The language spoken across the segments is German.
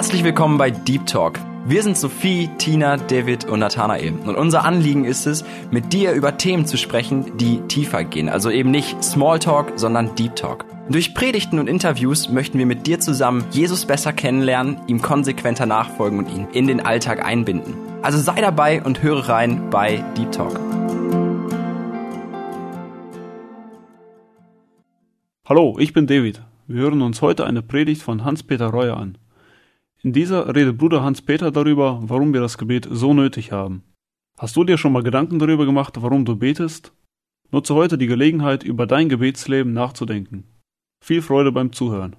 Herzlich willkommen bei Deep Talk. Wir sind Sophie, Tina, David und Nathanael. Und unser Anliegen ist es, mit dir über Themen zu sprechen, die tiefer gehen. Also eben nicht Smalltalk, sondern Deep Talk. Durch Predigten und Interviews möchten wir mit dir zusammen Jesus besser kennenlernen, ihm konsequenter nachfolgen und ihn in den Alltag einbinden. Also sei dabei und höre rein bei Deep Talk. Hallo, ich bin David. Wir hören uns heute eine Predigt von Hans-Peter Reuer an. In dieser redet Bruder Hans-Peter darüber, warum wir das Gebet so nötig haben. Hast du dir schon mal Gedanken darüber gemacht, warum du betest? Nutze heute die Gelegenheit, über dein Gebetsleben nachzudenken. Viel Freude beim Zuhören.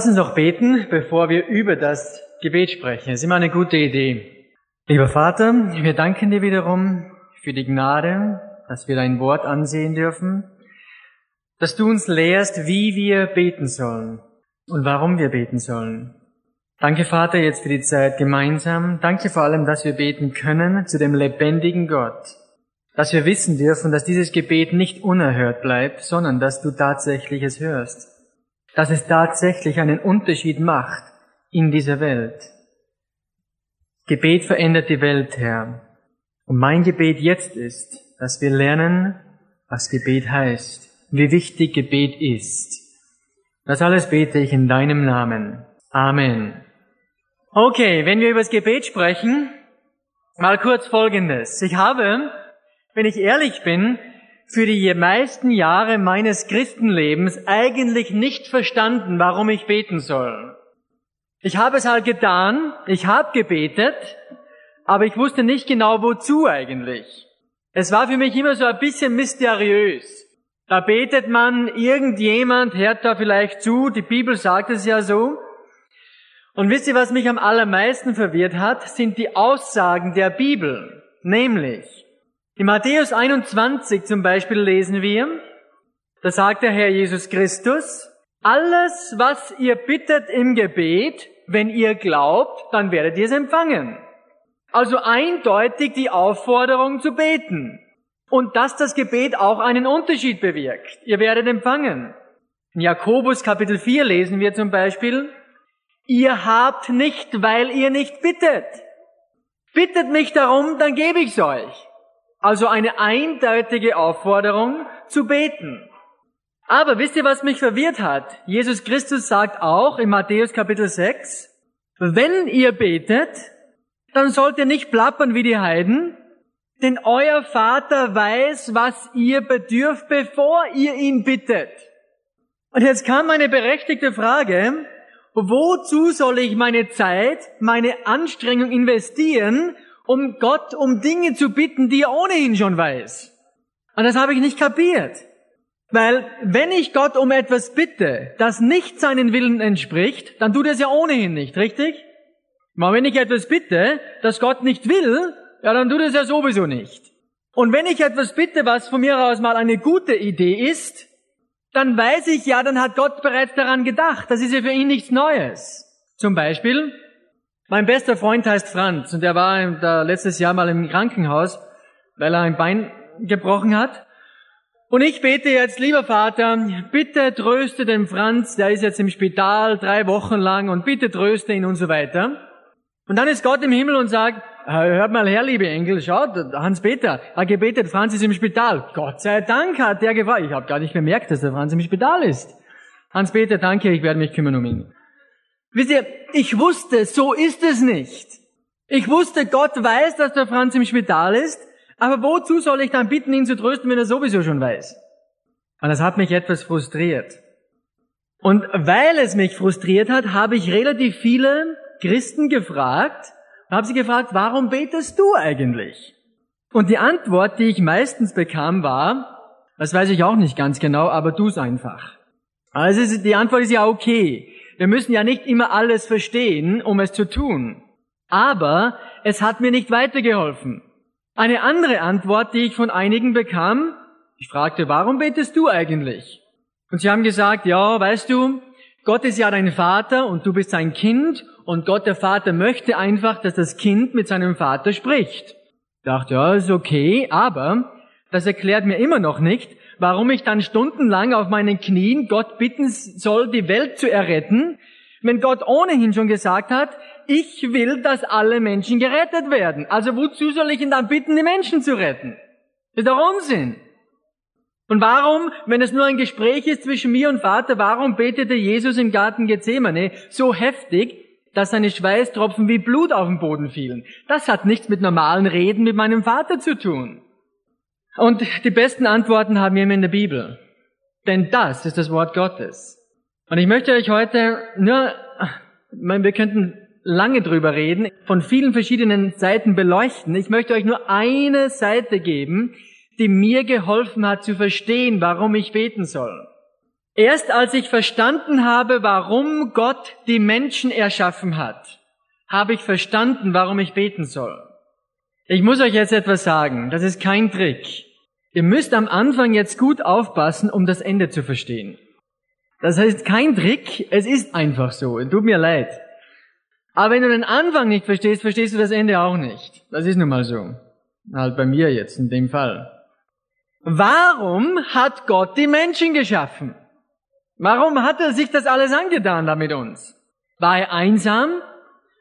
Lass uns noch beten, bevor wir über das Gebet sprechen. Das ist immer eine gute Idee. Lieber Vater, wir danken dir wiederum für die Gnade, dass wir dein Wort ansehen dürfen, dass du uns lehrst, wie wir beten sollen und warum wir beten sollen. Danke, Vater, jetzt für die Zeit gemeinsam. Danke vor allem, dass wir beten können zu dem lebendigen Gott. Dass wir wissen dürfen, dass dieses Gebet nicht unerhört bleibt, sondern dass du tatsächlich es hörst dass es tatsächlich einen Unterschied macht in dieser Welt. Gebet verändert die Welt, Herr. Und mein Gebet jetzt ist, dass wir lernen, was Gebet heißt, wie wichtig Gebet ist. Das alles bete ich in deinem Namen. Amen. Okay, wenn wir über das Gebet sprechen, mal kurz Folgendes. Ich habe, wenn ich ehrlich bin, für die meisten Jahre meines Christenlebens eigentlich nicht verstanden, warum ich beten soll. Ich habe es halt getan, ich habe gebetet, aber ich wusste nicht genau wozu eigentlich. Es war für mich immer so ein bisschen mysteriös. Da betet man, irgendjemand hört da vielleicht zu, die Bibel sagt es ja so. Und wisst ihr, was mich am allermeisten verwirrt hat, sind die Aussagen der Bibel. Nämlich, in Matthäus 21 zum Beispiel lesen wir, da sagt der Herr Jesus Christus, alles, was ihr bittet im Gebet, wenn ihr glaubt, dann werdet ihr es empfangen. Also eindeutig die Aufforderung zu beten. Und dass das Gebet auch einen Unterschied bewirkt. Ihr werdet empfangen. In Jakobus Kapitel 4 lesen wir zum Beispiel, Ihr habt nicht, weil ihr nicht bittet. Bittet mich darum, dann gebe ich's euch. Also eine eindeutige Aufforderung zu beten. Aber wisst ihr, was mich verwirrt hat? Jesus Christus sagt auch in Matthäus Kapitel 6, wenn ihr betet, dann sollt ihr nicht plappern wie die Heiden, denn euer Vater weiß, was ihr bedürft, bevor ihr ihn bittet. Und jetzt kam eine berechtigte Frage, wozu soll ich meine Zeit, meine Anstrengung investieren, um Gott um Dinge zu bitten, die er ohnehin schon weiß? Und das habe ich nicht kapiert. Weil wenn ich Gott um etwas bitte, das nicht seinen Willen entspricht, dann tut er es ja ohnehin nicht, richtig? Aber wenn ich etwas bitte, das Gott nicht will, ja, dann tut er es ja sowieso nicht. Und wenn ich etwas bitte, was von mir aus mal eine gute Idee ist, dann weiß ich ja, dann hat Gott bereits daran gedacht. Das ist ja für ihn nichts Neues. Zum Beispiel, mein bester Freund heißt Franz und er war letztes Jahr mal im Krankenhaus, weil er ein Bein gebrochen hat. Und ich bete jetzt, lieber Vater, bitte tröste den Franz, der ist jetzt im Spital drei Wochen lang und bitte tröste ihn und so weiter. Und dann ist Gott im Himmel und sagt, hört mal her, liebe Engel, schaut, Hans-Peter hat gebetet, Franz ist im Spital. Gott sei Dank hat der gefragt. Ich habe gar nicht bemerkt, dass der Franz im Spital ist. Hans-Peter, danke, ich werde mich kümmern um ihn. Wisst ihr, ich wusste, so ist es nicht. Ich wusste, Gott weiß, dass der Franz im Spital ist, aber wozu soll ich dann bitten, ihn zu trösten, wenn er sowieso schon weiß? Und das hat mich etwas frustriert. Und weil es mich frustriert hat, habe ich relativ viele Christen gefragt, habe sie gefragt, warum betest du eigentlich? Und die Antwort, die ich meistens bekam, war, das weiß ich auch nicht ganz genau, aber tu's einfach. Also die Antwort ist ja okay. Wir müssen ja nicht immer alles verstehen, um es zu tun. Aber es hat mir nicht weitergeholfen. Eine andere Antwort, die ich von einigen bekam, ich fragte, warum betest du eigentlich? Und sie haben gesagt, ja, weißt du, Gott ist ja dein Vater und du bist sein Kind und Gott der Vater möchte einfach, dass das Kind mit seinem Vater spricht. Ich dachte, ja, ist okay, aber das erklärt mir immer noch nicht, warum ich dann stundenlang auf meinen Knien Gott bitten soll, die Welt zu erretten, wenn Gott ohnehin schon gesagt hat, ich will, dass alle Menschen gerettet werden. Also wozu soll ich ihn dann bitten, die Menschen zu retten? Das ist doch Unsinn. Und warum, wenn es nur ein Gespräch ist zwischen mir und Vater, warum betete Jesus im Garten Gethsemane so heftig, dass seine Schweißtropfen wie Blut auf den Boden fielen? Das hat nichts mit normalen Reden mit meinem Vater zu tun. Und die besten Antworten haben wir immer in der Bibel. Denn das ist das Wort Gottes. Und ich möchte euch heute nur, wir könnten lange drüber reden, von vielen verschiedenen Seiten beleuchten. Ich möchte euch nur eine Seite geben, die mir geholfen hat zu verstehen, warum ich beten soll. Erst als ich verstanden habe, warum Gott die Menschen erschaffen hat, habe ich verstanden, warum ich beten soll. Ich muss euch jetzt etwas sagen, das ist kein Trick. Ihr müsst am Anfang jetzt gut aufpassen, um das Ende zu verstehen. Das heißt kein Trick, es ist einfach so, tut mir leid. Aber wenn du den Anfang nicht verstehst, verstehst du das Ende auch nicht. Das ist nun mal so. Halt bei mir jetzt in dem Fall. Warum hat Gott die Menschen geschaffen? Warum hat er sich das alles angetan da mit uns? War er einsam?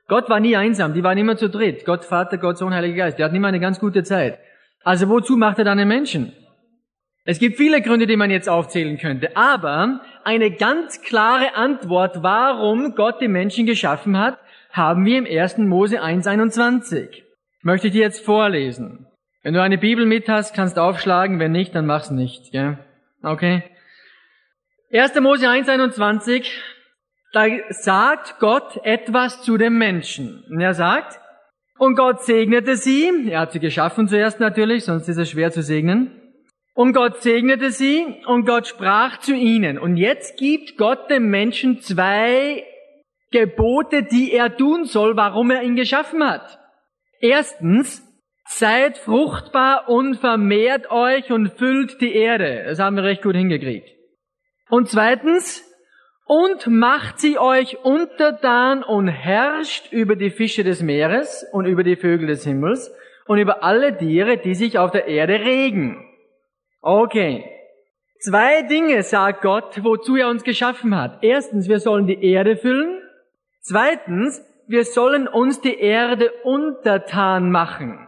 Gott war nie einsam, die waren immer zu dritt. Gott Vater, Gott Sohn, Heiliger Geist. Der hat immer eine ganz gute Zeit. Also wozu macht er dann den Menschen? Es gibt viele Gründe, die man jetzt aufzählen könnte, aber eine ganz klare Antwort, warum Gott die Menschen geschaffen hat, haben wir im 1. Mose 1.21. Möchte ich dir jetzt vorlesen. Wenn du eine Bibel mit hast, kannst du aufschlagen, wenn nicht, dann mach's nicht. Gell? Okay? 1. Mose 1.21, da sagt Gott etwas zu dem Menschen. Und er sagt, und Gott segnete sie, er hat sie geschaffen zuerst natürlich, sonst ist es schwer zu segnen. Und Gott segnete sie und Gott sprach zu ihnen. Und jetzt gibt Gott dem Menschen zwei Gebote, die er tun soll, warum er ihn geschaffen hat. Erstens, seid fruchtbar und vermehrt euch und füllt die Erde. Das haben wir recht gut hingekriegt. Und zweitens, und macht sie euch untertan und herrscht über die Fische des Meeres und über die Vögel des Himmels und über alle Tiere, die sich auf der Erde regen. Okay. Zwei Dinge sagt Gott, wozu er uns geschaffen hat. Erstens, wir sollen die Erde füllen Zweitens, wir sollen uns die Erde untertan machen.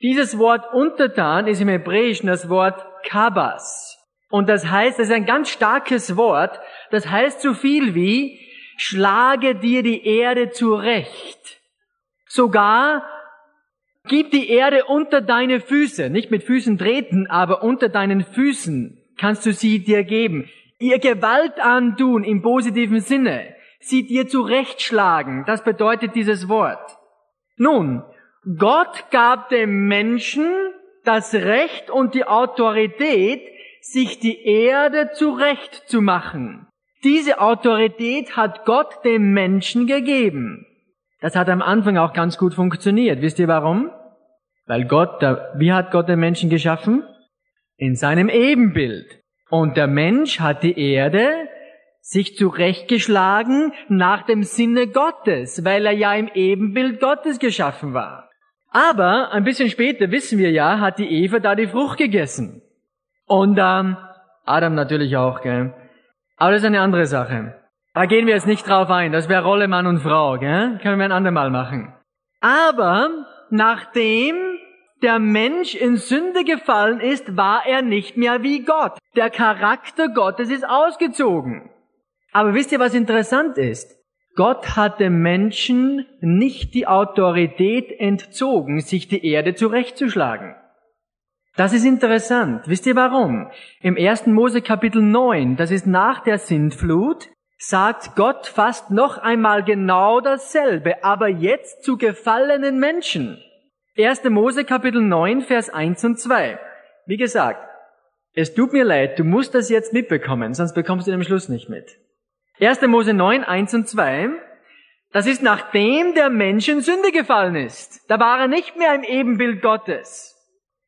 Dieses Wort untertan ist im Hebräischen das Wort kabas. Und das heißt, das ist ein ganz starkes Wort. Das heißt so viel wie, schlage dir die Erde zurecht. Sogar gib die Erde unter deine Füße. Nicht mit Füßen treten, aber unter deinen Füßen kannst du sie dir geben. Ihr Gewalt antun im positiven Sinne. Sie dir zurechtschlagen. Das bedeutet dieses Wort. Nun, Gott gab dem Menschen das Recht und die Autorität, sich die Erde zurechtzumachen. Diese Autorität hat Gott dem Menschen gegeben. Das hat am Anfang auch ganz gut funktioniert. Wisst ihr warum? Weil Gott, wie hat Gott den Menschen geschaffen? In seinem Ebenbild. Und der Mensch hat die Erde sich zurechtgeschlagen nach dem Sinne Gottes, weil er ja im Ebenbild Gottes geschaffen war. Aber ein bisschen später wissen wir ja, hat die Eva da die Frucht gegessen. Und ähm, Adam natürlich auch, gell? Aber das ist eine andere Sache. Da gehen wir jetzt nicht drauf ein. Das wäre Rolle Mann und Frau, gell? Können wir ein andermal machen. Aber nachdem der Mensch in Sünde gefallen ist, war er nicht mehr wie Gott. Der Charakter Gottes ist ausgezogen. Aber wisst ihr, was interessant ist? Gott hat dem Menschen nicht die Autorität entzogen, sich die Erde zurechtzuschlagen. Das ist interessant. Wisst ihr warum? Im 1. Mose Kapitel 9, das ist nach der Sintflut, sagt Gott fast noch einmal genau dasselbe, aber jetzt zu gefallenen Menschen. 1. Mose Kapitel 9, Vers 1 und 2. Wie gesagt, es tut mir leid, du musst das jetzt mitbekommen, sonst bekommst du den Schluss nicht mit. 1. Mose 9, 1 und 2, das ist nachdem der Mensch in Sünde gefallen ist. Da war er nicht mehr im Ebenbild Gottes.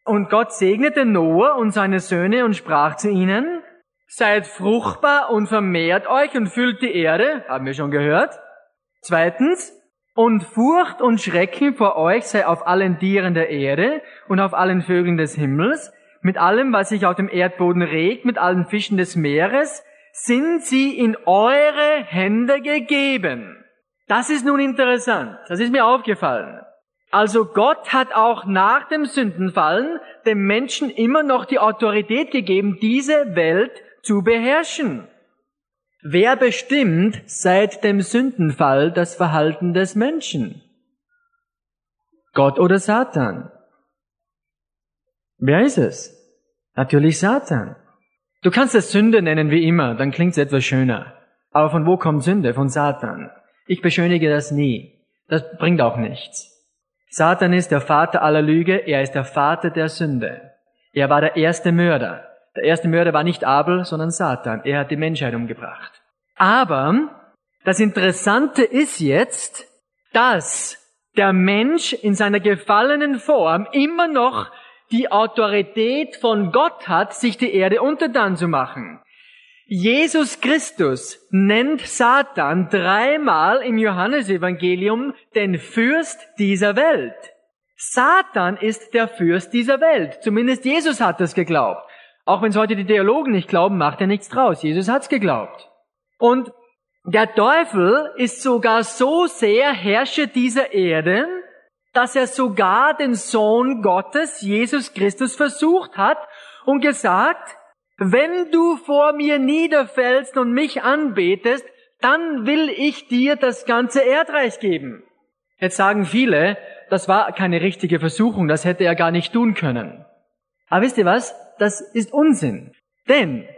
Und Gott segnete Noah und seine Söhne und sprach zu ihnen, seid fruchtbar und vermehrt euch und füllt die Erde, haben wir schon gehört. Zweitens, und Furcht und Schrecken vor euch sei auf allen Tieren der Erde und auf allen Vögeln des Himmels, mit allem, was sich auf dem Erdboden regt, mit allen Fischen des Meeres, sind sie in eure Hände gegeben. Das ist nun interessant. Das ist mir aufgefallen. Also Gott hat auch nach dem Sündenfallen dem Menschen immer noch die Autorität gegeben, diese Welt zu beherrschen. Wer bestimmt seit dem Sündenfall das Verhalten des Menschen? Gott oder Satan? Wer ist es? Natürlich Satan. Du kannst es Sünde nennen wie immer, dann klingt es etwas schöner. Aber von wo kommt Sünde? Von Satan. Ich beschönige das nie. Das bringt auch nichts. Satan ist der Vater aller Lüge, er ist der Vater der Sünde. Er war der erste Mörder. Der erste Mörder war nicht Abel, sondern Satan. Er hat die Menschheit umgebracht. Aber das Interessante ist jetzt, dass der Mensch in seiner gefallenen Form immer noch die Autorität von Gott hat, sich die Erde untertan zu machen. Jesus Christus nennt Satan dreimal im Johannesevangelium den Fürst dieser Welt. Satan ist der Fürst dieser Welt. Zumindest Jesus hat das geglaubt. Auch wenn es heute die Theologen nicht glauben, macht er nichts draus. Jesus hat's geglaubt. Und der Teufel ist sogar so sehr Herrscher dieser Erde, dass er sogar den Sohn Gottes, Jesus Christus, versucht hat und gesagt, wenn du vor mir niederfällst und mich anbetest, dann will ich dir das ganze Erdreich geben. Jetzt sagen viele, das war keine richtige Versuchung, das hätte er gar nicht tun können. Aber wisst ihr was? Das ist Unsinn. Denn,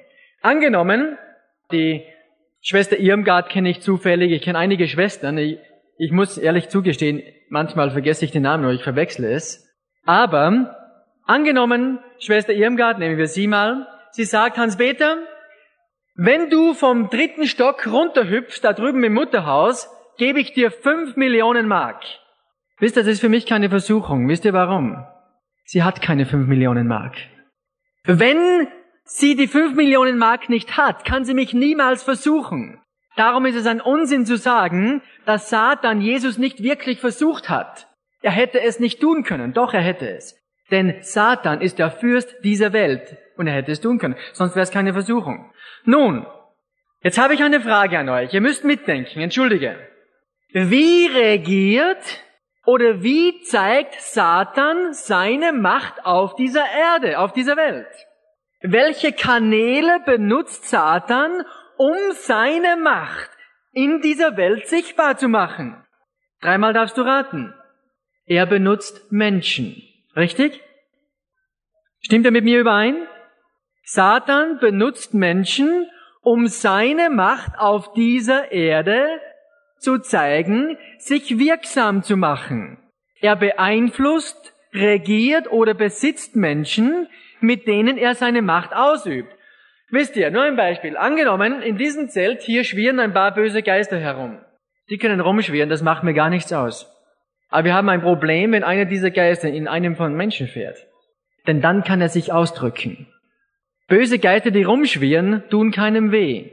angenommen, die Schwester Irmgard kenne ich zufällig, ich kenne einige Schwestern, ich, ich muss ehrlich zugestehen, manchmal vergesse ich den Namen oder ich verwechsle es. Aber angenommen, Schwester Irmgard, nehmen wir sie mal, sie sagt, Hans-Peter, wenn du vom dritten Stock runterhüpfst, da drüben im Mutterhaus, gebe ich dir fünf Millionen Mark. Wisst ihr, das ist für mich keine Versuchung. Wisst ihr warum? Sie hat keine fünf Millionen Mark. Wenn sie die fünf Millionen Mark nicht hat, kann sie mich niemals versuchen. Darum ist es ein Unsinn zu sagen, dass Satan Jesus nicht wirklich versucht hat. Er hätte es nicht tun können, doch er hätte es. Denn Satan ist der Fürst dieser Welt und er hätte es tun können, sonst wäre es keine Versuchung. Nun, jetzt habe ich eine Frage an euch. Ihr müsst mitdenken, entschuldige. Wie regiert oder wie zeigt Satan seine Macht auf dieser Erde, auf dieser Welt? Welche Kanäle benutzt Satan, um seine Macht in dieser Welt sichtbar zu machen? Dreimal darfst du raten. Er benutzt Menschen. Richtig? Stimmt er mit mir überein? Satan benutzt Menschen, um seine Macht auf dieser Erde zu zeigen, sich wirksam zu machen. Er beeinflusst, regiert oder besitzt Menschen, mit denen er seine Macht ausübt. Wisst ihr, nur ein Beispiel. Angenommen, in diesem Zelt hier schwirren ein paar böse Geister herum. Die können rumschwirren, das macht mir gar nichts aus. Aber wir haben ein Problem, wenn einer dieser Geister in einem von Menschen fährt. Denn dann kann er sich ausdrücken. Böse Geister, die rumschwirren, tun keinem weh.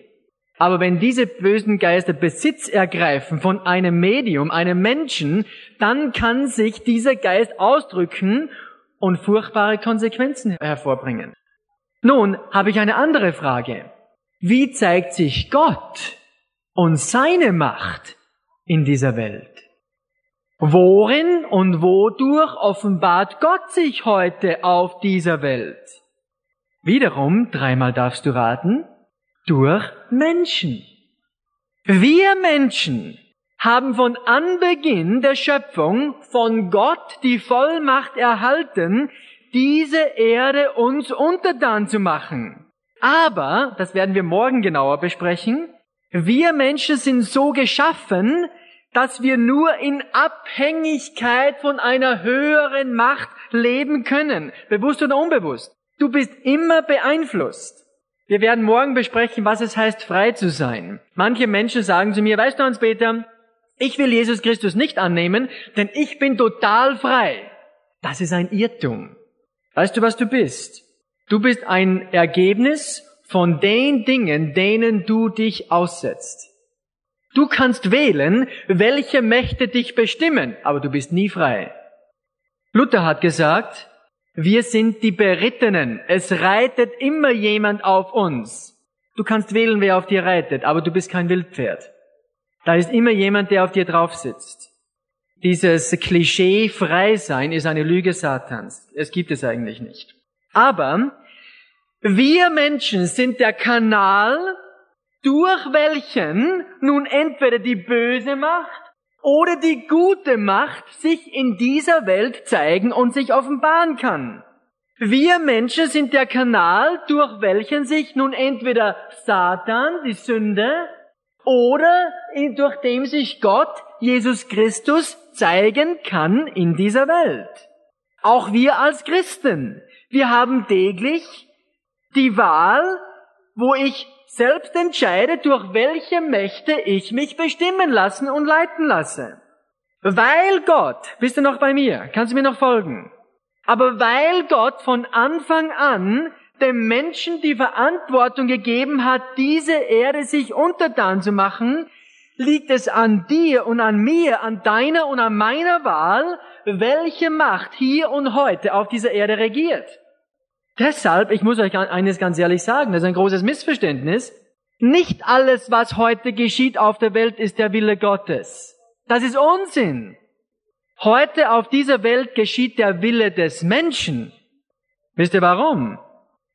Aber wenn diese bösen Geister Besitz ergreifen von einem Medium, einem Menschen, dann kann sich dieser Geist ausdrücken und furchtbare Konsequenzen hervorbringen. Nun habe ich eine andere Frage. Wie zeigt sich Gott und seine Macht in dieser Welt? Worin und wodurch offenbart Gott sich heute auf dieser Welt? Wiederum, dreimal darfst du raten, durch Menschen. Wir Menschen haben von Anbeginn der Schöpfung von Gott die Vollmacht erhalten, diese Erde uns untertan zu machen. Aber, das werden wir morgen genauer besprechen, wir Menschen sind so geschaffen, dass wir nur in Abhängigkeit von einer höheren Macht leben können, bewusst oder unbewusst. Du bist immer beeinflusst. Wir werden morgen besprechen, was es heißt, frei zu sein. Manche Menschen sagen zu mir, weißt du, Hans-Peter, ich will Jesus Christus nicht annehmen, denn ich bin total frei. Das ist ein Irrtum. Weißt du, was du bist? Du bist ein Ergebnis von den Dingen, denen du dich aussetzt. Du kannst wählen, welche Mächte dich bestimmen, aber du bist nie frei. Luther hat gesagt, wir sind die Berittenen. Es reitet immer jemand auf uns. Du kannst wählen, wer auf dir reitet, aber du bist kein Wildpferd. Da ist immer jemand, der auf dir drauf sitzt. Dieses Klischee frei sein ist eine Lüge Satans. Es gibt es eigentlich nicht. Aber wir Menschen sind der Kanal, durch welchen nun entweder die böse Macht oder die gute Macht sich in dieser Welt zeigen und sich offenbaren kann. Wir Menschen sind der Kanal, durch welchen sich nun entweder Satan, die Sünde, oder durch dem sich Gott, Jesus Christus, zeigen kann in dieser Welt. Auch wir als Christen, wir haben täglich die Wahl, wo ich selbst entscheide, durch welche Mächte ich mich bestimmen lassen und leiten lasse. Weil Gott, bist du noch bei mir? Kannst du mir noch folgen? Aber weil Gott von Anfang an dem Menschen die Verantwortung gegeben hat, diese Erde sich untertan zu machen, liegt es an dir und an mir, an deiner und an meiner Wahl, welche Macht hier und heute auf dieser Erde regiert. Deshalb, ich muss euch eines ganz ehrlich sagen, das ist ein großes Missverständnis. Nicht alles, was heute geschieht auf der Welt, ist der Wille Gottes. Das ist Unsinn. Heute auf dieser Welt geschieht der Wille des Menschen. Wisst ihr warum?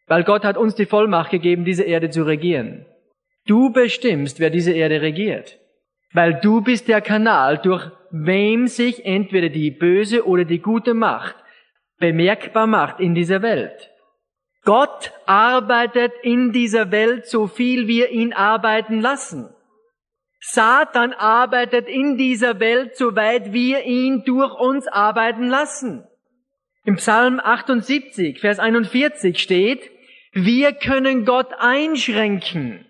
Weil Gott hat uns die Vollmacht gegeben, diese Erde zu regieren. Du bestimmst, wer diese Erde regiert. Weil du bist der Kanal, durch wem sich entweder die böse oder die gute Macht bemerkbar macht in dieser Welt. Gott arbeitet in dieser Welt so viel wir ihn arbeiten lassen. Satan arbeitet in dieser Welt, soweit wir ihn durch uns arbeiten lassen. Im Psalm 78, Vers 41 steht, wir können Gott einschränken.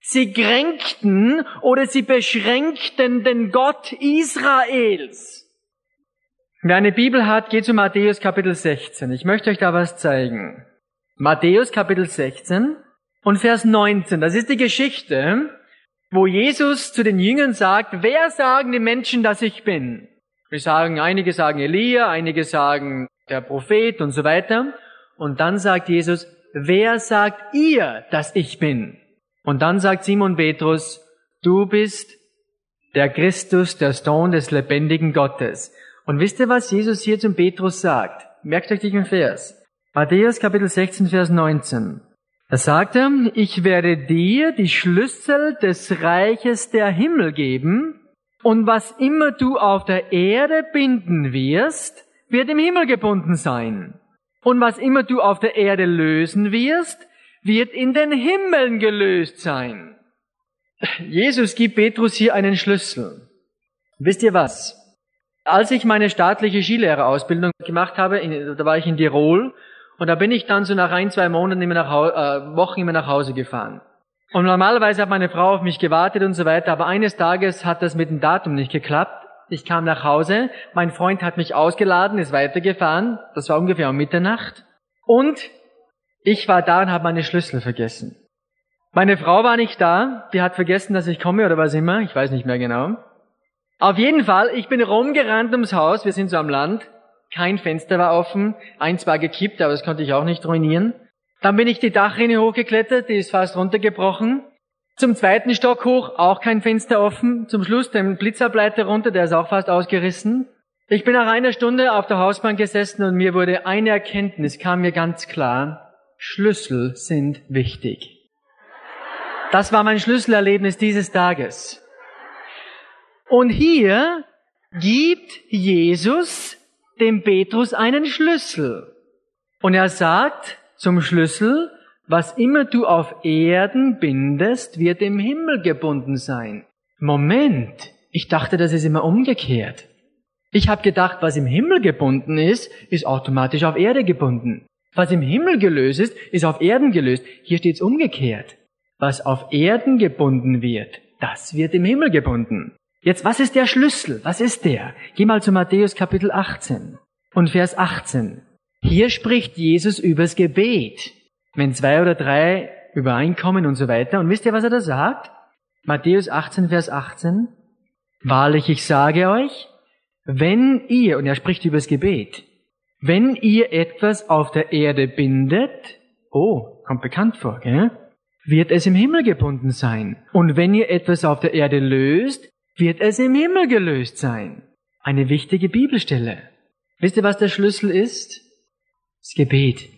Sie kränkten oder sie beschränkten den Gott Israels. Wer eine Bibel hat, geht zu Matthäus Kapitel 16. Ich möchte euch da was zeigen. Matthäus Kapitel 16 und Vers 19. Das ist die Geschichte, wo Jesus zu den Jüngern sagt, wer sagen die Menschen, dass ich bin? Wir sagen, einige sagen Elia, einige sagen der Prophet und so weiter. Und dann sagt Jesus, wer sagt ihr, dass ich bin? Und dann sagt Simon Petrus, du bist der Christus, der Sohn des lebendigen Gottes. Und wisst ihr, was Jesus hier zum Petrus sagt? Merkt euch diesen Vers. Matthäus Kapitel 16, Vers 19. Da sagt er, ich werde dir die Schlüssel des Reiches der Himmel geben, und was immer du auf der Erde binden wirst, wird im Himmel gebunden sein. Und was immer du auf der Erde lösen wirst, wird in den Himmeln gelöst sein. Jesus gibt Petrus hier einen Schlüssel. Wisst ihr was? Als ich meine staatliche Skilehrerausbildung gemacht habe, da war ich in Tirol, und da bin ich dann so nach ein, zwei Monaten immer nach, äh, Wochen immer nach Hause gefahren. Und normalerweise hat meine Frau auf mich gewartet und so weiter, aber eines Tages hat das mit dem Datum nicht geklappt. Ich kam nach Hause, mein Freund hat mich ausgeladen, ist weitergefahren, das war ungefähr um Mitternacht. Und ich war da und habe meine Schlüssel vergessen. Meine Frau war nicht da, die hat vergessen, dass ich komme oder was immer, ich weiß nicht mehr genau. Auf jeden Fall, ich bin rumgerannt ums Haus, wir sind so am Land, kein Fenster war offen, eins war gekippt, aber das konnte ich auch nicht ruinieren. Dann bin ich die Dachrinne hochgeklettert, die ist fast runtergebrochen. Zum zweiten Stock hoch, auch kein Fenster offen. Zum Schluss den Blitzableiter runter, der ist auch fast ausgerissen. Ich bin nach einer Stunde auf der Hausbank gesessen und mir wurde eine Erkenntnis, kam mir ganz klar. Schlüssel sind wichtig. Das war mein Schlüsselerlebnis dieses Tages. Und hier gibt Jesus dem Petrus einen Schlüssel. Und er sagt zum Schlüssel, was immer du auf Erden bindest, wird im Himmel gebunden sein. Moment, ich dachte, das ist immer umgekehrt. Ich habe gedacht, was im Himmel gebunden ist, ist automatisch auf Erde gebunden. Was im Himmel gelöst ist, ist auf Erden gelöst. Hier steht es umgekehrt. Was auf Erden gebunden wird, das wird im Himmel gebunden. Jetzt, was ist der Schlüssel? Was ist der? Geh mal zu Matthäus Kapitel 18 und Vers 18. Hier spricht Jesus übers Gebet. Wenn zwei oder drei übereinkommen und so weiter. Und wisst ihr, was er da sagt? Matthäus 18, Vers 18. Wahrlich, ich sage euch, wenn ihr, und er spricht übers Gebet, wenn ihr etwas auf der Erde bindet, oh, kommt bekannt vor, gell? wird es im Himmel gebunden sein. Und wenn ihr etwas auf der Erde löst, wird es im Himmel gelöst sein. Eine wichtige Bibelstelle. Wisst ihr, was der Schlüssel ist? Das Gebet.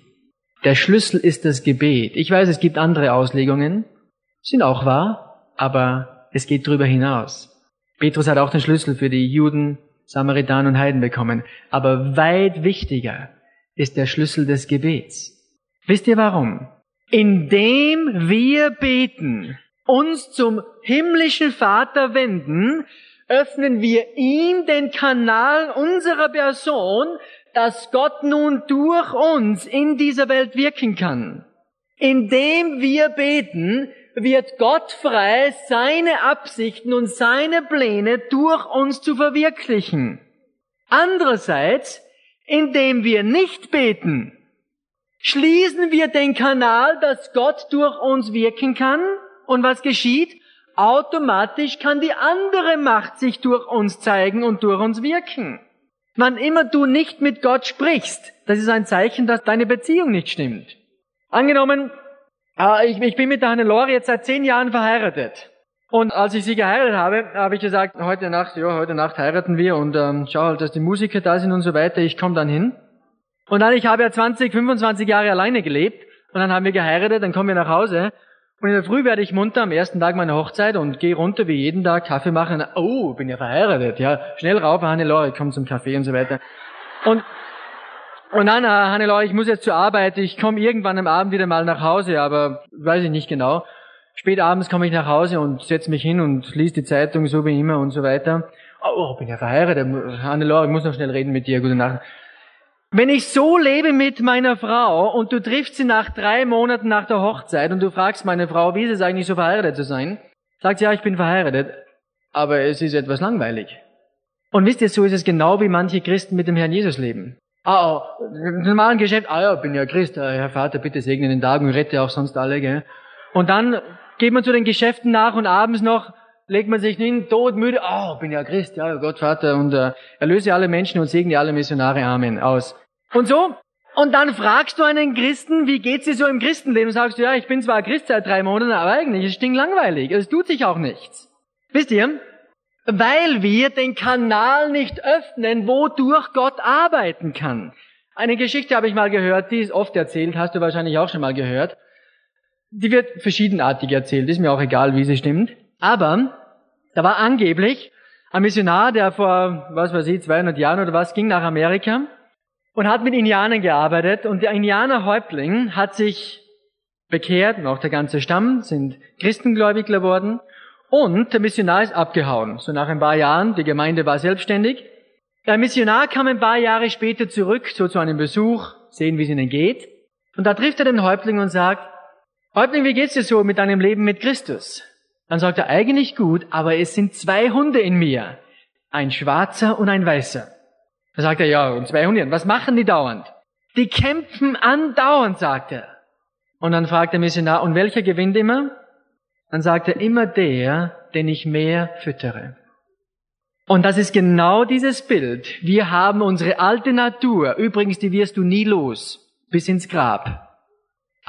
Der Schlüssel ist das Gebet. Ich weiß, es gibt andere Auslegungen, sind auch wahr, aber es geht darüber hinaus. Petrus hat auch den Schlüssel für die Juden, Samaritaner und Heiden bekommen. Aber weit wichtiger ist der Schlüssel des Gebets. Wisst ihr warum? Indem wir beten, uns zum himmlischen Vater wenden, öffnen wir ihm den Kanal unserer Person, dass Gott nun durch uns in dieser Welt wirken kann. Indem wir beten, wird Gott frei, seine Absichten und seine Pläne durch uns zu verwirklichen. Andererseits, indem wir nicht beten, schließen wir den Kanal, dass Gott durch uns wirken kann und was geschieht? Automatisch kann die andere Macht sich durch uns zeigen und durch uns wirken. Wann immer du nicht mit Gott sprichst, das ist ein Zeichen, dass deine Beziehung nicht stimmt. Angenommen, ich, ich bin mit der Hannelore jetzt seit zehn Jahren verheiratet. Und als ich sie geheiratet habe, habe ich gesagt, heute Nacht, ja, heute Nacht heiraten wir und ähm, schau halt, dass die Musiker da sind und so weiter, ich komme dann hin. Und dann, ich habe ja 20, 25 Jahre alleine gelebt und dann haben wir geheiratet, dann kommen wir nach Hause und in der Früh werde ich munter am ersten Tag meiner Hochzeit und gehe runter wie jeden Tag Kaffee machen. Oh, bin ja verheiratet, ja. Schnell rauf, Hannelore, komm zum Kaffee und so weiter. Und, und dann, äh, Hannelore, ich muss jetzt zur Arbeit, ich komme irgendwann am Abend wieder mal nach Hause, aber weiß ich nicht genau. Spät abends komme ich nach Hause und setze mich hin und lese die Zeitung, so wie immer und so weiter. Oh, bin ja verheiratet. Hannelore, ich muss noch schnell reden mit dir. Gute Nacht. Wenn ich so lebe mit meiner Frau und du triffst sie nach drei Monaten nach der Hochzeit und du fragst meine Frau, wie ist es eigentlich so verheiratet zu sein, sagt sie, ja, ich bin verheiratet, aber es ist etwas langweilig. Und wisst ihr, so ist es genau wie manche Christen mit dem Herrn Jesus leben. Ah, oh, normalen Geschäft, ah ja, bin ja Christ, ah, Herr Vater, bitte segne den Tag und rette auch sonst alle, gell. Und dann geht man zu den Geschäften nach und abends noch legt man sich hin, todmüde, oh, bin ja Christ, ja, Gott Vater, und äh, erlöse alle Menschen und segne alle Missionare, Amen, aus. Und so, und dann fragst du einen Christen, wie geht's dir so im Christenleben? Sagst du, ja, ich bin zwar Christ seit drei Monaten, aber eigentlich ist es stinklangweilig, es tut sich auch nichts. Wisst ihr, weil wir den Kanal nicht öffnen, wodurch Gott arbeiten kann. Eine Geschichte habe ich mal gehört, die ist oft erzählt, hast du wahrscheinlich auch schon mal gehört. Die wird verschiedenartig erzählt, ist mir auch egal, wie sie stimmt. Aber da war angeblich ein Missionar, der vor, was weiß ich, 200 Jahren oder was, ging nach Amerika und hat mit Indianern gearbeitet und der Indianerhäuptling hat sich bekehrt und auch der ganze Stamm sind Christengläubig geworden und der Missionar ist abgehauen. So nach ein paar Jahren, die Gemeinde war selbstständig. Der Missionar kam ein paar Jahre später zurück, so zu einem Besuch, sehen, wie es ihnen geht. Und da trifft er den Häuptling und sagt, Häuptling, wie geht's dir so mit deinem Leben mit Christus? Dann sagt er, eigentlich gut, aber es sind zwei Hunde in mir. Ein schwarzer und ein weißer. Da sagt er, ja, und zwei Hunde. Was machen die dauernd? Die kämpfen andauernd, sagt er. Und dann fragt der Missionar, und welcher gewinnt immer? Dann sagt er, immer der, den ich mehr füttere. Und das ist genau dieses Bild. Wir haben unsere alte Natur, übrigens, die wirst du nie los, bis ins Grab.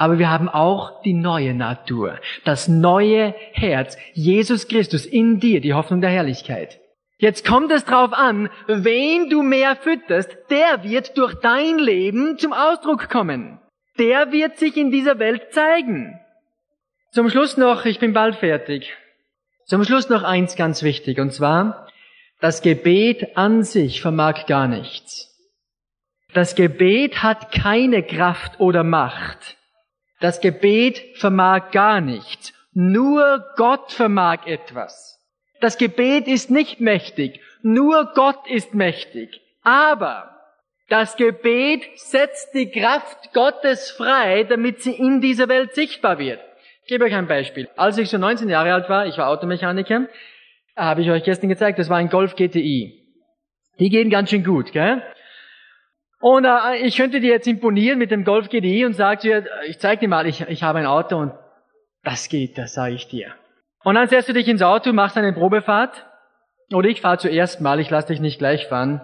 Aber wir haben auch die neue Natur, das neue Herz, Jesus Christus in dir, die Hoffnung der Herrlichkeit. Jetzt kommt es drauf an, wen du mehr fütterst, der wird durch dein Leben zum Ausdruck kommen. Der wird sich in dieser Welt zeigen. Zum Schluss noch, ich bin bald fertig. Zum Schluss noch eins ganz wichtig, und zwar, das Gebet an sich vermag gar nichts. Das Gebet hat keine Kraft oder Macht. Das Gebet vermag gar nichts. Nur Gott vermag etwas. Das Gebet ist nicht mächtig. Nur Gott ist mächtig. Aber das Gebet setzt die Kraft Gottes frei, damit sie in dieser Welt sichtbar wird. Ich gebe euch ein Beispiel. Als ich so 19 Jahre alt war, ich war Automechaniker, habe ich euch gestern gezeigt, das war ein Golf GTI. Die gehen ganz schön gut, gell? Und äh, ich könnte dir jetzt imponieren mit dem Golf GDI und sage dir, ich zeig dir mal, ich, ich habe ein Auto und das geht, das sage ich dir. Und dann setzt du dich ins Auto, machst eine Probefahrt. Oder ich fahre zuerst mal, ich lasse dich nicht gleich fahren.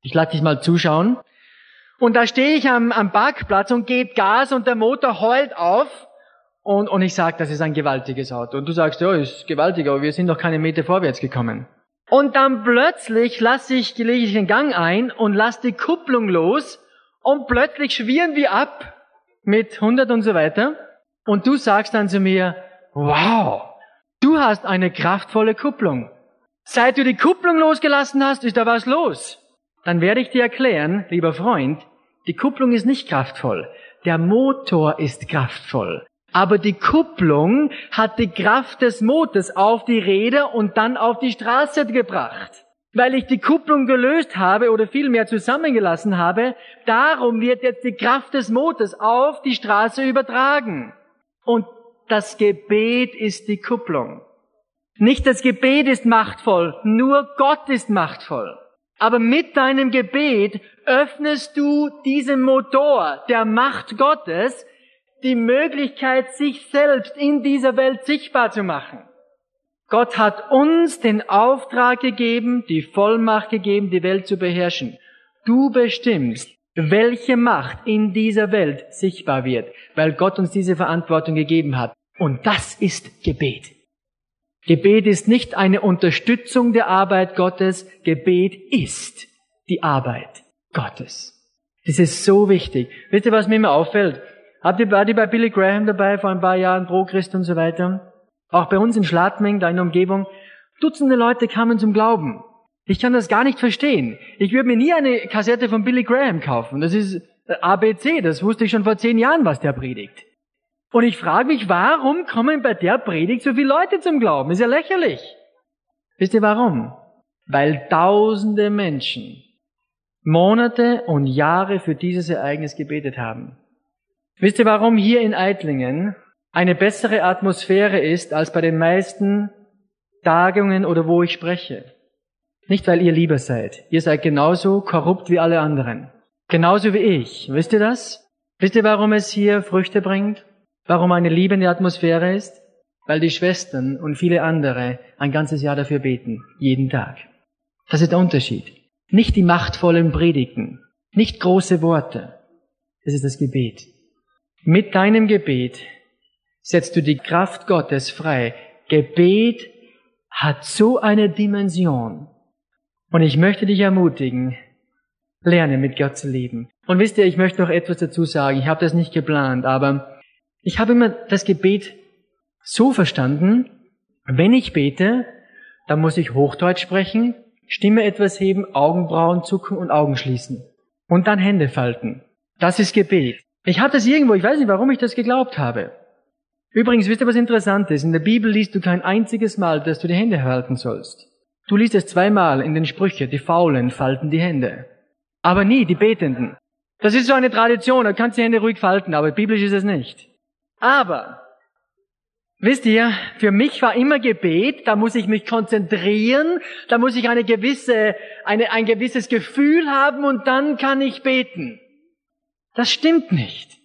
Ich lasse dich mal zuschauen. Und da stehe ich am, am Parkplatz und gebe Gas und der Motor heult auf. Und, und ich sage, das ist ein gewaltiges Auto. Und du sagst, ja, ist gewaltig, aber wir sind doch keine Meter vorwärts gekommen. Und dann plötzlich lasse ich, lege ich den Gang ein und lasse die Kupplung los und plötzlich schwirren wir ab mit 100 und so weiter. Und du sagst dann zu mir, wow, du hast eine kraftvolle Kupplung. Seit du die Kupplung losgelassen hast, ist da was los. Dann werde ich dir erklären, lieber Freund, die Kupplung ist nicht kraftvoll. Der Motor ist kraftvoll. Aber die Kupplung hat die Kraft des Motors auf die Räder und dann auf die Straße gebracht. Weil ich die Kupplung gelöst habe oder vielmehr zusammengelassen habe, darum wird jetzt die Kraft des Motors auf die Straße übertragen. Und das Gebet ist die Kupplung. Nicht das Gebet ist machtvoll, nur Gott ist machtvoll. Aber mit deinem Gebet öffnest du diesen Motor der Macht Gottes, die Möglichkeit, sich selbst in dieser Welt sichtbar zu machen. Gott hat uns den Auftrag gegeben, die Vollmacht gegeben, die Welt zu beherrschen. Du bestimmst, welche Macht in dieser Welt sichtbar wird, weil Gott uns diese Verantwortung gegeben hat. Und das ist Gebet. Gebet ist nicht eine Unterstützung der Arbeit Gottes, Gebet ist die Arbeit Gottes. Das ist so wichtig. Wisst ihr, was mir immer auffällt? Habt ihr, wart ihr bei Billy Graham dabei vor ein paar Jahren, Pro Christ und so weiter? Auch bei uns in Schladming, da in der Umgebung. Dutzende Leute kamen zum Glauben. Ich kann das gar nicht verstehen. Ich würde mir nie eine Kassette von Billy Graham kaufen. Das ist äh, ABC, das wusste ich schon vor zehn Jahren, was der predigt. Und ich frage mich, warum kommen bei der Predigt so viele Leute zum Glauben? Ist ja lächerlich. Wisst ihr warum? Weil tausende Menschen Monate und Jahre für dieses Ereignis gebetet haben. Wisst ihr, warum hier in Eitlingen eine bessere Atmosphäre ist als bei den meisten Tagungen oder wo ich spreche? Nicht, weil ihr lieber seid. Ihr seid genauso korrupt wie alle anderen. Genauso wie ich. Wisst ihr das? Wisst ihr, warum es hier Früchte bringt? Warum eine liebende Atmosphäre ist? Weil die Schwestern und viele andere ein ganzes Jahr dafür beten. Jeden Tag. Das ist der Unterschied. Nicht die machtvollen Predigten. Nicht große Worte. Das ist das Gebet. Mit deinem Gebet setzt du die Kraft Gottes frei. Gebet hat so eine Dimension. Und ich möchte dich ermutigen, lerne mit Gott zu leben. Und wisst ihr, ich möchte noch etwas dazu sagen. Ich habe das nicht geplant, aber ich habe immer das Gebet so verstanden, wenn ich bete, dann muss ich Hochdeutsch sprechen, Stimme etwas heben, Augenbrauen zucken und Augen schließen. Und dann Hände falten. Das ist Gebet. Ich habe das irgendwo, ich weiß nicht, warum ich das geglaubt habe. Übrigens, wisst ihr, was interessant ist? In der Bibel liest du kein einziges Mal, dass du die Hände halten sollst. Du liest es zweimal in den Sprüchen, die Faulen falten die Hände. Aber nie die Betenden. Das ist so eine Tradition, da kannst du die Hände ruhig falten, aber biblisch ist es nicht. Aber, wisst ihr, für mich war immer Gebet, da muss ich mich konzentrieren, da muss ich eine gewisse, eine, ein gewisses Gefühl haben und dann kann ich beten. Das stimmt nicht.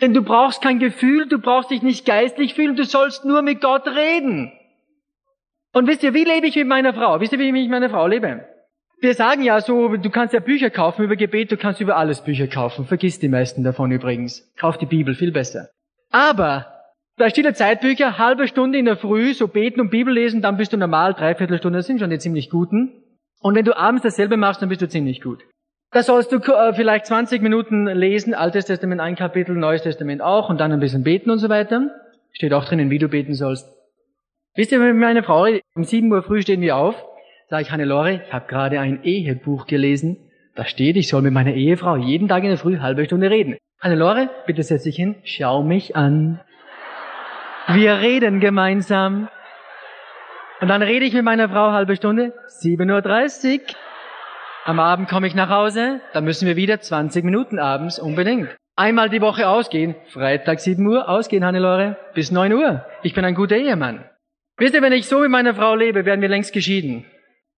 Denn du brauchst kein Gefühl, du brauchst dich nicht geistlich fühlen, du sollst nur mit Gott reden. Und wisst ihr, wie lebe ich mit meiner Frau? Wisst ihr, wie ich mit meiner Frau lebe? Wir sagen ja so, du kannst ja Bücher kaufen über Gebet, du kannst über alles Bücher kaufen. Vergiss die meisten davon übrigens. Kauf die Bibel, viel besser. Aber da steht ja Zeitbücher, halbe Stunde in der Früh, so beten und Bibel lesen, dann bist du normal, dreiviertel Stunde, das sind schon die ziemlich guten. Und wenn du abends dasselbe machst, dann bist du ziemlich gut. Da sollst du äh, vielleicht 20 Minuten lesen, Altes Testament ein Kapitel, Neues Testament auch und dann ein bisschen beten und so weiter. Steht auch drinnen, wie du beten sollst. Wisst ihr, mit meiner Frau, um 7 Uhr früh stehen wir auf, sage ich, Hannelore, ich habe gerade ein Ehebuch gelesen. Da steht, ich soll mit meiner Ehefrau jeden Tag in der Früh halbe Stunde reden. Hannelore, bitte setz dich hin, schau mich an. Wir reden gemeinsam. Und dann rede ich mit meiner Frau halbe Stunde, 7.30 Uhr. Am Abend komme ich nach Hause, dann müssen wir wieder 20 Minuten abends unbedingt. Einmal die Woche ausgehen, Freitag 7 Uhr, ausgehen, Hannelore, bis 9 Uhr. Ich bin ein guter Ehemann. Wisst ihr, wenn ich so mit meiner Frau lebe, werden wir längst geschieden.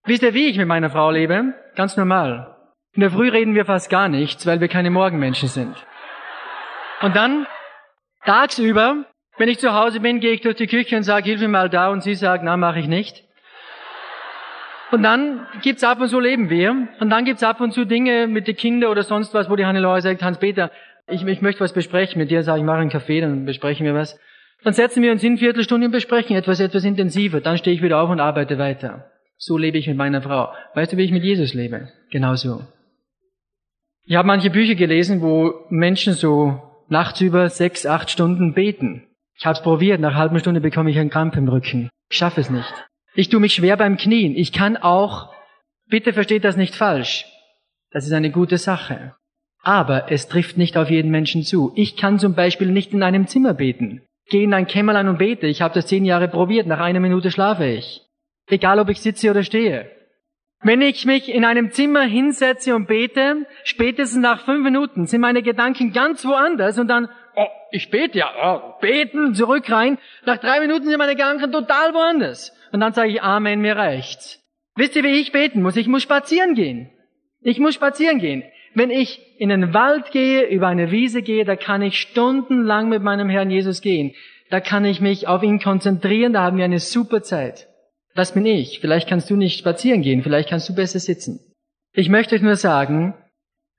Wisst ihr, wie ich mit meiner Frau lebe? Ganz normal. In der Früh reden wir fast gar nichts, weil wir keine Morgenmenschen sind. Und dann, tagsüber, wenn ich zu Hause bin, gehe ich durch die Küche und sage, hilf mir mal da, und sie sagt, na, mache ich nicht. Und dann gibt's ab und zu leben wir. Und dann gibt's ab und zu Dinge mit den Kindern oder sonst was, wo die Hannelore sagt, Hans-Peter, ich, ich möchte was besprechen mit dir. Sag ich, mache einen Kaffee, dann besprechen wir was. Dann setzen wir uns in Viertelstunde und besprechen etwas, etwas intensiver. Dann stehe ich wieder auf und arbeite weiter. So lebe ich mit meiner Frau. Weißt du, wie ich mit Jesus lebe? Genauso. Ich habe manche Bücher gelesen, wo Menschen so nachts über sechs, acht Stunden beten. Ich habe es probiert, nach halben Stunde bekomme ich einen Krampf im Rücken. Ich schaffe es nicht. Ich tue mich schwer beim Knien. Ich kann auch, bitte versteht das nicht falsch. Das ist eine gute Sache. Aber es trifft nicht auf jeden Menschen zu. Ich kann zum Beispiel nicht in einem Zimmer beten. Gehe in ein Kämmerlein und bete. Ich habe das zehn Jahre probiert. Nach einer Minute schlafe ich. Egal ob ich sitze oder stehe. Wenn ich mich in einem Zimmer hinsetze und bete, spätestens nach fünf Minuten sind meine Gedanken ganz woanders und dann, oh, ich bete ja, oh, beten, zurück rein. Nach drei Minuten sind meine Gedanken total woanders. Und dann sage ich Amen, mir reicht's. Wisst ihr, wie ich beten muss? Ich muss spazieren gehen. Ich muss spazieren gehen. Wenn ich in den Wald gehe, über eine Wiese gehe, da kann ich stundenlang mit meinem Herrn Jesus gehen. Da kann ich mich auf ihn konzentrieren, da haben wir eine super Zeit. Das bin ich. Vielleicht kannst du nicht spazieren gehen, vielleicht kannst du besser sitzen. Ich möchte euch nur sagen,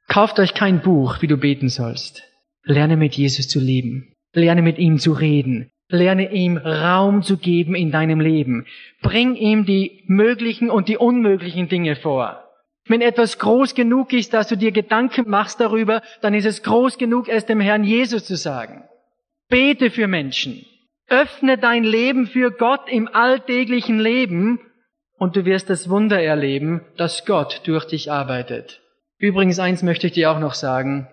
kauft euch kein Buch, wie du beten sollst. Lerne mit Jesus zu leben. Lerne mit ihm zu reden. Lerne ihm Raum zu geben in deinem Leben. Bring ihm die möglichen und die unmöglichen Dinge vor. Wenn etwas groß genug ist, dass du dir Gedanken machst darüber, dann ist es groß genug, es dem Herrn Jesus zu sagen. Bete für Menschen. Öffne dein Leben für Gott im alltäglichen Leben und du wirst das Wunder erleben, dass Gott durch dich arbeitet. Übrigens eins möchte ich dir auch noch sagen.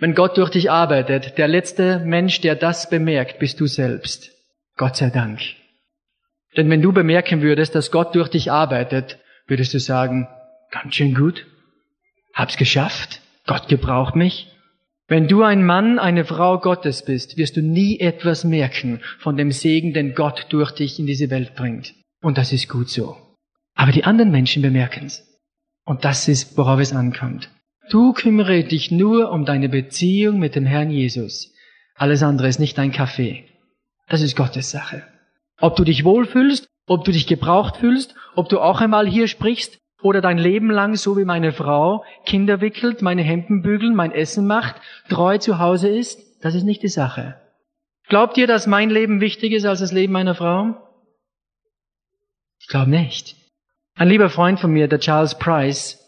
Wenn Gott durch dich arbeitet, der letzte Mensch, der das bemerkt, bist du selbst. Gott sei Dank. Denn wenn du bemerken würdest, dass Gott durch dich arbeitet, würdest du sagen, ganz schön gut, hab's geschafft, Gott gebraucht mich. Wenn du ein Mann, eine Frau Gottes bist, wirst du nie etwas merken von dem Segen, den Gott durch dich in diese Welt bringt. Und das ist gut so. Aber die anderen Menschen bemerken's. Und das ist, worauf es ankommt. Du kümmere dich nur um deine Beziehung mit dem Herrn Jesus. Alles andere ist nicht dein Kaffee. Das ist Gottes Sache. Ob du dich wohlfühlst, ob du dich gebraucht fühlst, ob du auch einmal hier sprichst oder dein Leben lang, so wie meine Frau, Kinder wickelt, meine Hemden bügeln, mein Essen macht, treu zu Hause ist, das ist nicht die Sache. Glaubt ihr, dass mein Leben wichtig ist als das Leben meiner Frau? Ich glaube nicht. Ein lieber Freund von mir, der Charles Price,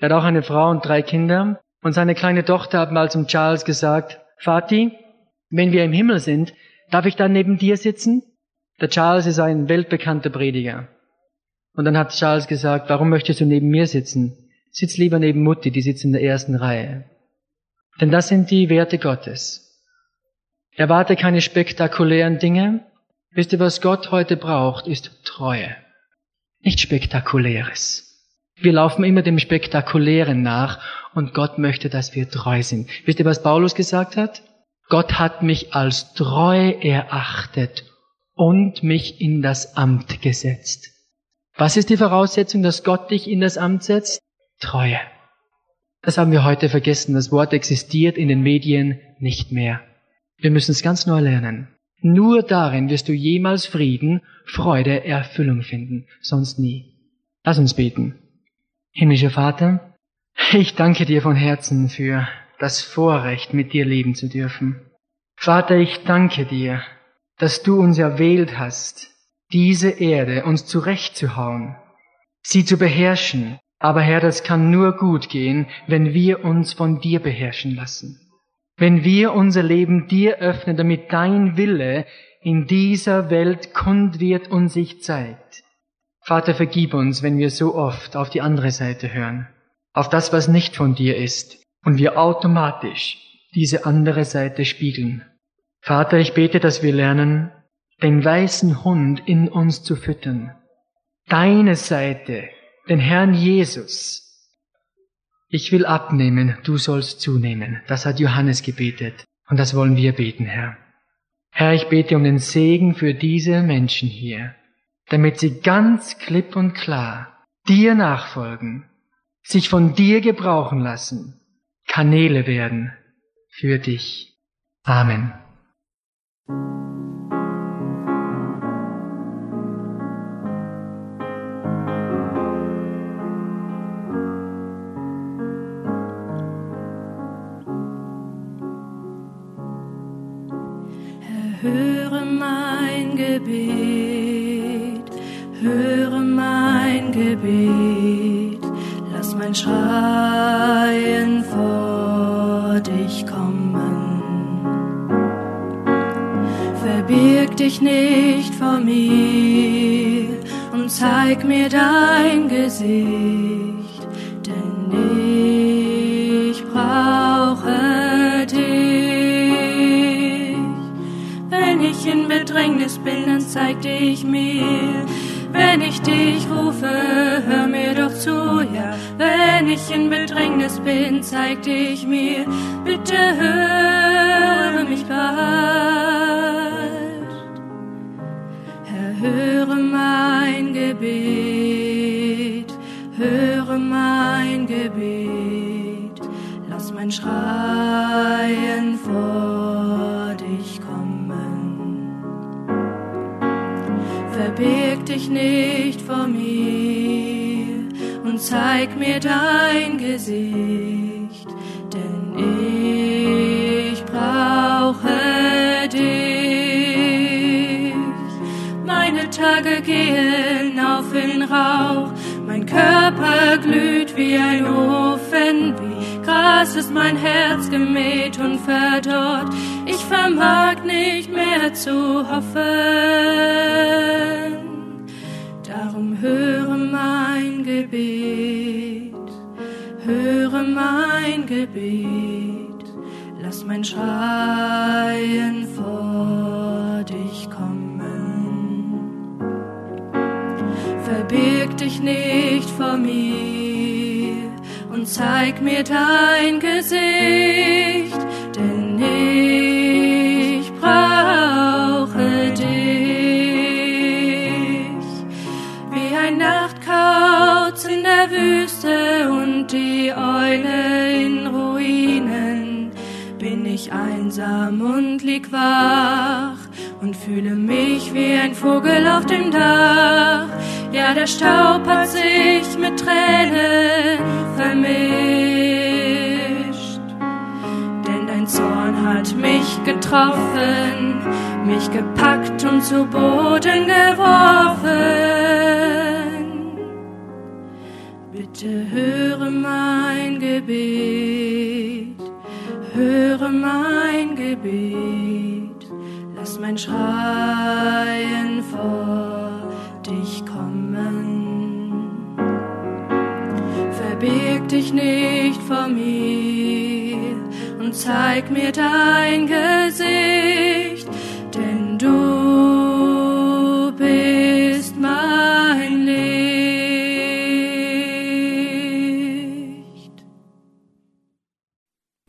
der hat auch eine Frau und drei Kinder. Und seine kleine Tochter hat mal zum Charles gesagt, Vati, wenn wir im Himmel sind, darf ich dann neben dir sitzen? Der Charles ist ein weltbekannter Prediger. Und dann hat Charles gesagt, warum möchtest du neben mir sitzen? Sitz lieber neben Mutti, die sitzt in der ersten Reihe. Denn das sind die Werte Gottes. Erwarte keine spektakulären Dinge. Wisst ihr, was Gott heute braucht, ist Treue. Nicht spektakuläres. Wir laufen immer dem Spektakulären nach und Gott möchte, dass wir treu sind. Wisst ihr, was Paulus gesagt hat? Gott hat mich als treu erachtet und mich in das Amt gesetzt. Was ist die Voraussetzung, dass Gott dich in das Amt setzt? Treue. Das haben wir heute vergessen. Das Wort existiert in den Medien nicht mehr. Wir müssen es ganz neu lernen. Nur darin wirst du jemals Frieden, Freude, Erfüllung finden, sonst nie. Lass uns beten. Himmlischer Vater, ich danke dir von Herzen für das Vorrecht, mit dir leben zu dürfen. Vater, ich danke dir, dass du uns erwählt hast, diese Erde uns zurechtzuhauen, sie zu beherrschen. Aber Herr, das kann nur gut gehen, wenn wir uns von dir beherrschen lassen. Wenn wir unser Leben dir öffnen, damit dein Wille in dieser Welt kund wird und sich zeigt. Vater, vergib uns, wenn wir so oft auf die andere Seite hören, auf das, was nicht von dir ist, und wir automatisch diese andere Seite spiegeln. Vater, ich bete, dass wir lernen, den weißen Hund in uns zu füttern. Deine Seite, den Herrn Jesus. Ich will abnehmen, du sollst zunehmen. Das hat Johannes gebetet. Und das wollen wir beten, Herr. Herr, ich bete um den Segen für diese Menschen hier, damit sie ganz klipp und klar dir nachfolgen, sich von dir gebrauchen lassen, Kanäle werden für dich. Amen. Höre mein Schreien vor dich kommen. Verbirg dich nicht vor mir und zeig mir dein Gesicht, denn ich brauche dich. Wenn ich in Bedrängnis bin, dann zeig dich mir. Wenn ich dich rufe, hör mir doch zu, ja. Wenn ich in Bedrängnis bin, zeig dich mir. Bitte höre mich bald. Herr, höre mein Gebet, höre mein Gebet. Lass mein Schreien vor dich nicht vor mir und zeig mir dein Gesicht, denn ich brauche dich. Meine Tage gehen auf in Rauch, mein Körper glüht wie ein Ofen, wie Gras ist mein Herz gemäht und verdorrt. Ich vermag nicht mehr zu hoffen. Darum höre mein Gebet, höre mein Gebet, lass mein Schreien vor dich kommen. Verbirg dich nicht vor mir und zeig mir dein Gesicht, der Wüste und die Eule in Ruinen, bin ich einsam und lieg wach und fühle mich wie ein Vogel auf dem Dach. Ja, der Staub hat sich mit Tränen vermischt. Denn dein Zorn hat mich getroffen, mich gepackt und zu Boden geworfen. Bitte höre mein Gebet, höre mein Gebet, lass mein Schreien vor dich kommen. Verbirg dich nicht vor mir und zeig mir dein Gesicht,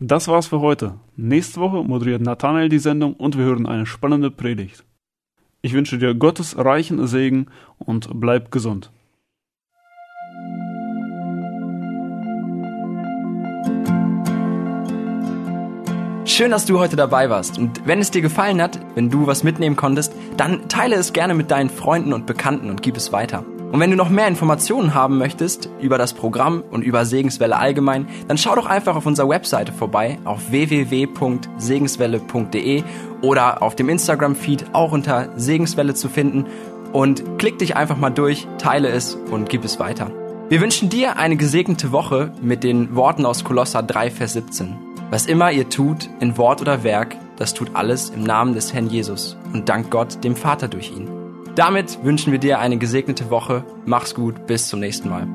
Das war's für heute. Nächste Woche moderiert Nathanael die Sendung und wir hören eine spannende Predigt. Ich wünsche dir Gottes reichen Segen und bleib gesund. Schön, dass du heute dabei warst. Und wenn es dir gefallen hat, wenn du was mitnehmen konntest, dann teile es gerne mit deinen Freunden und Bekannten und gib es weiter. Und wenn du noch mehr Informationen haben möchtest über das Programm und über Segenswelle allgemein, dann schau doch einfach auf unserer Webseite vorbei auf www.segenswelle.de oder auf dem Instagram-Feed auch unter Segenswelle zu finden und klick dich einfach mal durch, teile es und gib es weiter. Wir wünschen dir eine gesegnete Woche mit den Worten aus Kolosser 3, Vers 17. Was immer ihr tut, in Wort oder Werk, das tut alles im Namen des Herrn Jesus und dank Gott, dem Vater durch ihn. Damit wünschen wir dir eine gesegnete Woche. Mach's gut, bis zum nächsten Mal.